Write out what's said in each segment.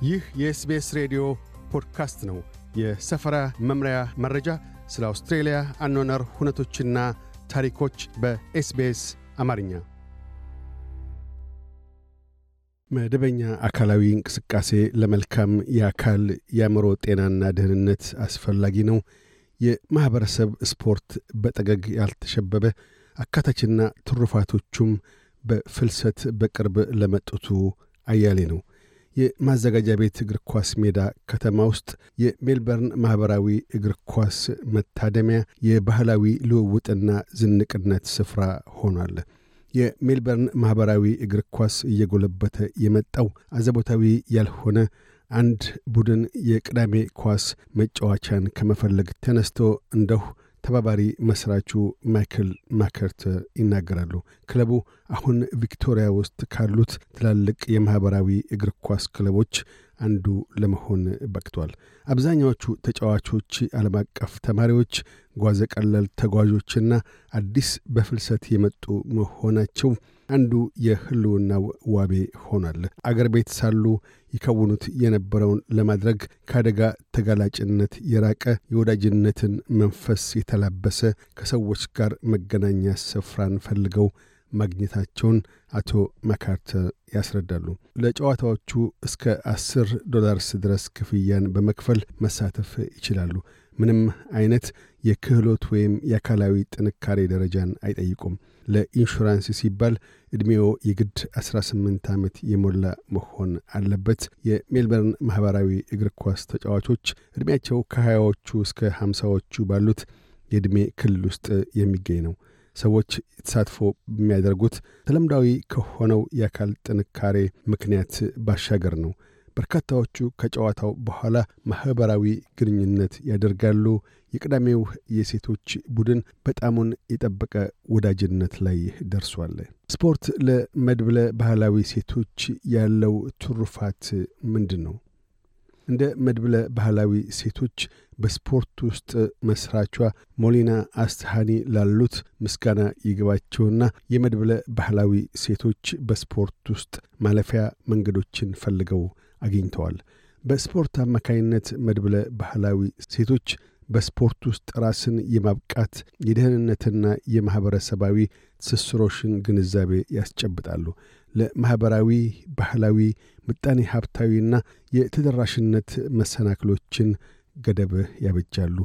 ይህ የ SBS ሬዲዮ ፖድካስት ነው። የሰፈራ መምሪያ መረጃ፣ ስለ አውስትሬልያ አኗኗር ሁነቶችና ታሪኮች በ SBS አማርኛ። መደበኛ አካላዊ እንቅስቃሴ ለመልካም የአካል የአእምሮ ጤናና ደህንነት አስፈላጊ ነው። የማኅበረሰብ ስፖርት በጠገግ ያልተሸበበ አካታችና ትሩፋቶቹም በፍልሰት በቅርብ ለመጡቱ አያሌ ነው። የማዘጋጃ ቤት እግር ኳስ ሜዳ ከተማ ውስጥ የሜልበርን ማኅበራዊ እግር ኳስ መታደሚያ የባህላዊ ልውውጥና ዝንቅነት ስፍራ ሆኗል። የሜልበርን ማኅበራዊ እግር ኳስ እየጎለበተ የመጣው አዘቦታዊ ያልሆነ አንድ ቡድን የቅዳሜ ኳስ መጫወቻን ከመፈለግ ተነስቶ እንደሁ ተባባሪ መስራቹ ማይክል ማከርት ይናገራሉ። ክለቡ አሁን ቪክቶሪያ ውስጥ ካሉት ትላልቅ የማኅበራዊ እግር ኳስ ክለቦች አንዱ ለመሆን በቅቷል። አብዛኛዎቹ ተጫዋቾች ዓለም አቀፍ ተማሪዎች፣ ጓዘ ቀለል ተጓዦችና አዲስ በፍልሰት የመጡ መሆናቸው አንዱ የህልውናው ዋቤ ሆኗል። አገር ቤት ሳሉ ይከውኑት የነበረውን ለማድረግ ከአደጋ ተጋላጭነት የራቀ የወዳጅነትን መንፈስ የተላበሰ ከሰዎች ጋር መገናኛ ስፍራን ፈልገው ማግኘታቸውን አቶ ማካርተር ያስረዳሉ። ለጨዋታዎቹ እስከ አስር ዶላርስ ድረስ ክፍያን በመክፈል መሳተፍ ይችላሉ። ምንም አይነት የክህሎት ወይም የአካላዊ ጥንካሬ ደረጃን አይጠይቁም። ለኢንሹራንስ ሲባል ዕድሜዎ የግድ 18 ዓመት የሞላ መሆን አለበት። የሜልበርን ማኅበራዊ እግር ኳስ ተጫዋቾች ዕድሜያቸው ከሀያዎቹ እስከ ሀምሳዎቹ ባሉት የዕድሜ ክልል ውስጥ የሚገኝ ነው። ሰዎች ተሳትፎ የሚያደርጉት ተለምዳዊ ከሆነው የአካል ጥንካሬ ምክንያት ባሻገር ነው። በርካታዎቹ ከጨዋታው በኋላ ማኅበራዊ ግንኙነት ያደርጋሉ። የቅዳሜው የሴቶች ቡድን በጣሙን የጠበቀ ወዳጅነት ላይ ደርሷል። ስፖርት ለመድብለ ባህላዊ ሴቶች ያለው ትሩፋት ምንድን ነው? እንደ መድብለ ባህላዊ ሴቶች በስፖርት ውስጥ መስራቿ ሞሊና አስተሃኒ ላሉት ምስጋና ይግባቸውና የመድብለ ባህላዊ ሴቶች በስፖርት ውስጥ ማለፊያ መንገዶችን ፈልገው አግኝተዋል። በስፖርት አማካይነት መድብለ ባህላዊ ሴቶች በስፖርት ውስጥ ራስን የማብቃት የደህንነትና የማኅበረሰባዊ ትስስሮሽን ግንዛቤ ያስጨብጣሉ። ለማኅበራዊ፣ ባህላዊ፣ ምጣኔ ሀብታዊና የተደራሽነት መሰናክሎችን ገደብ ያበጃሉ።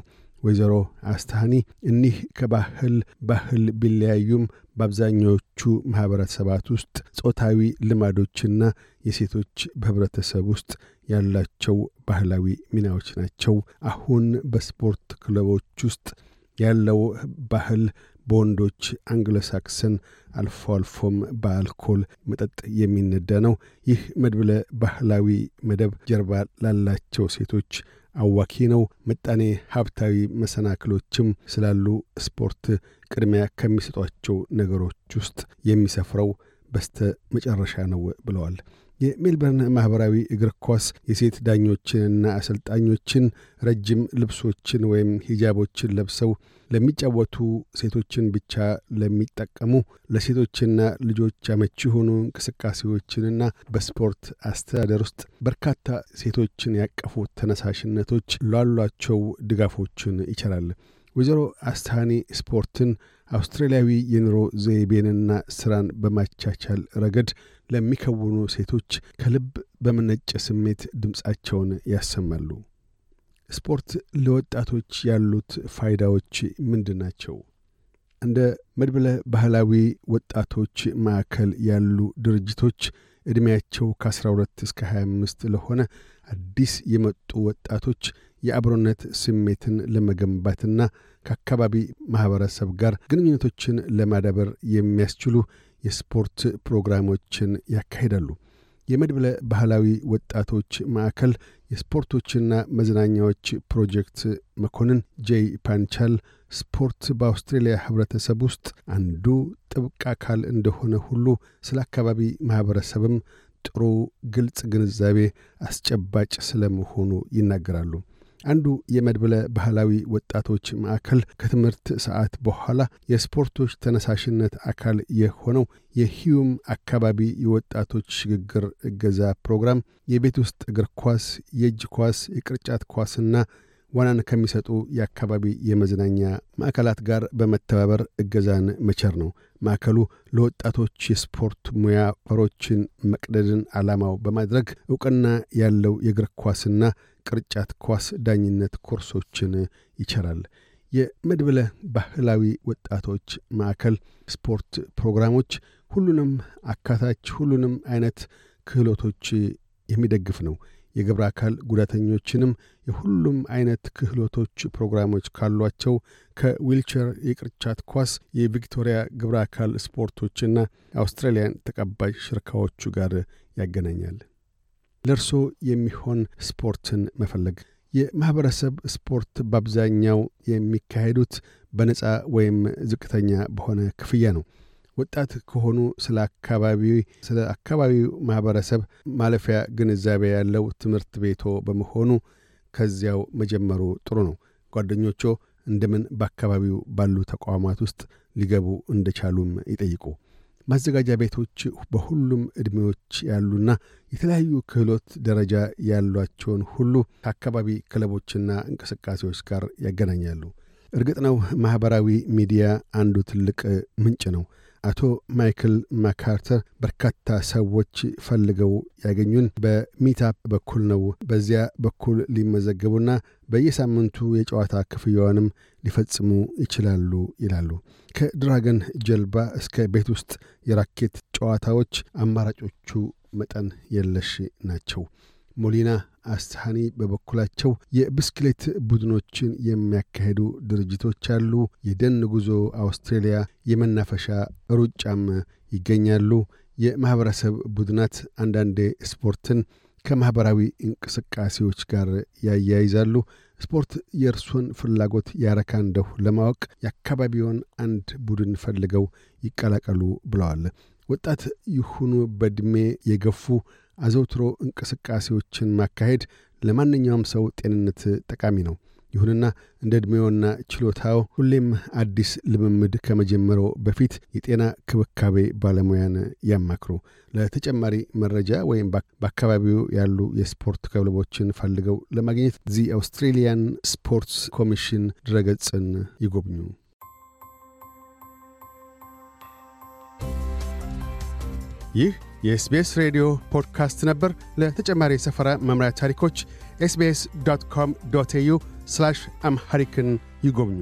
ወይዘሮ አስተሃኒ እኒህ ከባህል ባህል ቢለያዩም በአብዛኛዎቹ ማኅበረሰባት ውስጥ ጾታዊ ልማዶችና የሴቶች በኅብረተሰብ ውስጥ ያላቸው ባህላዊ ሚናዎች ናቸው። አሁን በስፖርት ክለቦች ውስጥ ያለው ባህል በወንዶች አንግሎሳክሰን አልፎ አልፎም በአልኮል መጠጥ የሚነዳ ነው። ይህ መድብለ ባህላዊ መደብ ጀርባ ላላቸው ሴቶች አዋኪ ነው። ምጣኔ ሀብታዊ መሰናክሎችም ስላሉ ስፖርት ቅድሚያ ከሚሰጧቸው ነገሮች ውስጥ የሚሰፍረው በስተ መጨረሻ ነው ብለዋል። የሜልበርን ማኅበራዊ እግር ኳስ የሴት ዳኞችንና አሰልጣኞችን ረጅም ልብሶችን ወይም ሂጃቦችን ለብሰው ለሚጫወቱ ሴቶችን ብቻ ለሚጠቀሙ ለሴቶችና ልጆች አመቺ የሆኑ እንቅስቃሴዎችንና በስፖርት አስተዳደር ውስጥ በርካታ ሴቶችን ያቀፉ ተነሳሽነቶች ላሏቸው ድጋፎችን ይችላል። ወይዘሮ አስታኒ ስፖርትን አውስትራሊያዊ የኑሮ ዘይቤንና ሥራን በማቻቻል ረገድ ለሚከውኑ ሴቶች ከልብ በመነጨ ስሜት ድምፃቸውን ያሰማሉ። ስፖርት ለወጣቶች ያሉት ፋይዳዎች ምንድን ናቸው? እንደ መድብለ ባህላዊ ወጣቶች ማዕከል ያሉ ድርጅቶች ዕድሜያቸው ከ12 እስከ 25 ለሆነ አዲስ የመጡ ወጣቶች የአብሮነት ስሜትን ለመገንባትና ከአካባቢ ማኅበረሰብ ጋር ግንኙነቶችን ለማዳበር የሚያስችሉ የስፖርት ፕሮግራሞችን ያካሂዳሉ። የመድብለ ባህላዊ ወጣቶች ማዕከል የስፖርቶችና መዝናኛዎች ፕሮጀክት መኮንን ጄይ ፓንቻል ስፖርት በአውስትሬልያ ኅብረተሰብ ውስጥ አንዱ ጥብቅ አካል እንደሆነ ሁሉ ስለ አካባቢ ማኅበረሰብም ጥሩ ግልጽ ግንዛቤ አስጨባጭ ስለመሆኑ ይናገራሉ። አንዱ የመድብለ ባህላዊ ወጣቶች ማዕከል ከትምህርት ሰዓት በኋላ የስፖርቶች ተነሳሽነት አካል የሆነው የሂዩም አካባቢ የወጣቶች ሽግግር እገዛ ፕሮግራም የቤት ውስጥ እግር ኳስ፣ የእጅ ኳስ፣ የቅርጫት ኳስና ዋናን ከሚሰጡ የአካባቢ የመዝናኛ ማዕከላት ጋር በመተባበር እገዛን መቸር ነው። ማዕከሉ ለወጣቶች የስፖርት ሙያ ፈሮችን መቅደድን ዓላማው በማድረግ ዕውቅና ያለው የእግር ኳስና ቅርጫት ኳስ ዳኝነት ኮርሶችን ይቸራል። የመድብለ ባህላዊ ወጣቶች ማዕከል ስፖርት ፕሮግራሞች ሁሉንም አካታች፣ ሁሉንም አይነት ክህሎቶች የሚደግፍ ነው። የግብረ አካል ጉዳተኞችንም የሁሉም አይነት ክህሎቶች ፕሮግራሞች ካሏቸው ከዊልቸር የቅርጫት ኳስ የቪክቶሪያ ግብረ አካል ስፖርቶችና አውስትራሊያን ተቀባይ ሽርካዎቹ ጋር ያገናኛል። ለእርሶ የሚሆን ስፖርትን መፈለግ የማኅበረሰብ ስፖርት በአብዛኛው የሚካሄዱት በነፃ ወይም ዝቅተኛ በሆነ ክፍያ ነው። ወጣት ከሆኑ ስለ አካባቢ ስለ አካባቢው ማኅበረሰብ ማለፊያ ግንዛቤ ያለው ትምህርት ቤቶ በመሆኑ ከዚያው መጀመሩ ጥሩ ነው። ጓደኞቾ እንደምን በአካባቢው ባሉ ተቋማት ውስጥ ሊገቡ እንደቻሉም ይጠይቁ። ማዘጋጃ ቤቶች በሁሉም ዕድሜዎች ያሉና የተለያዩ ክህሎት ደረጃ ያሏቸውን ሁሉ ከአካባቢ ክለቦችና እንቅስቃሴዎች ጋር ያገናኛሉ። እርግጥ ነው ማኅበራዊ ሚዲያ አንዱ ትልቅ ምንጭ ነው። አቶ ማይክል ማካርተር በርካታ ሰዎች ፈልገው ያገኙን በሚታፕ በኩል ነው። በዚያ በኩል ሊመዘገቡና በየሳምንቱ የጨዋታ ክፍያዋንም ሊፈጽሙ ይችላሉ ይላሉ። ከድራገን ጀልባ እስከ ቤት ውስጥ የራኬት ጨዋታዎች አማራጮቹ መጠን የለሽ ናቸው። ሞሊና አስታኒ በበኩላቸው የብስክሌት ቡድኖችን የሚያካሄዱ ድርጅቶች አሉ። የደን ጉዞ አውስትሬሊያ፣ የመናፈሻ ሩጫም ይገኛሉ። የማኅበረሰብ ቡድናት አንዳንዴ ስፖርትን ከማኅበራዊ እንቅስቃሴዎች ጋር ያያይዛሉ። ስፖርት የእርሶን ፍላጎት ያረካ እንደሁ ለማወቅ የአካባቢውን አንድ ቡድን ፈልገው ይቀላቀሉ ብለዋል። ወጣት ይሁኑ በዕድሜ የገፉ አዘውትሮ እንቅስቃሴዎችን ማካሄድ ለማንኛውም ሰው ጤንነት ጠቃሚ ነው። ይሁንና እንደ ዕድሜውና ችሎታው ሁሌም አዲስ ልምምድ ከመጀመርዎ በፊት የጤና ክብካቤ ባለሙያን ያማክሩ። ለተጨማሪ መረጃ ወይም በአካባቢው ያሉ የስፖርት ክለቦችን ፈልገው ለማግኘት the Australian Sports Commission ድረገጽን ይጎብኙ። ይህ የ SBS ሬዲዮ ፖድካስት ነበር። ለተጨማሪ የሰፈራ መምሪያ ታሪኮች SBS ዶት ኮም ዶት ኤዩ አምሐሪክን ይጎብኙ።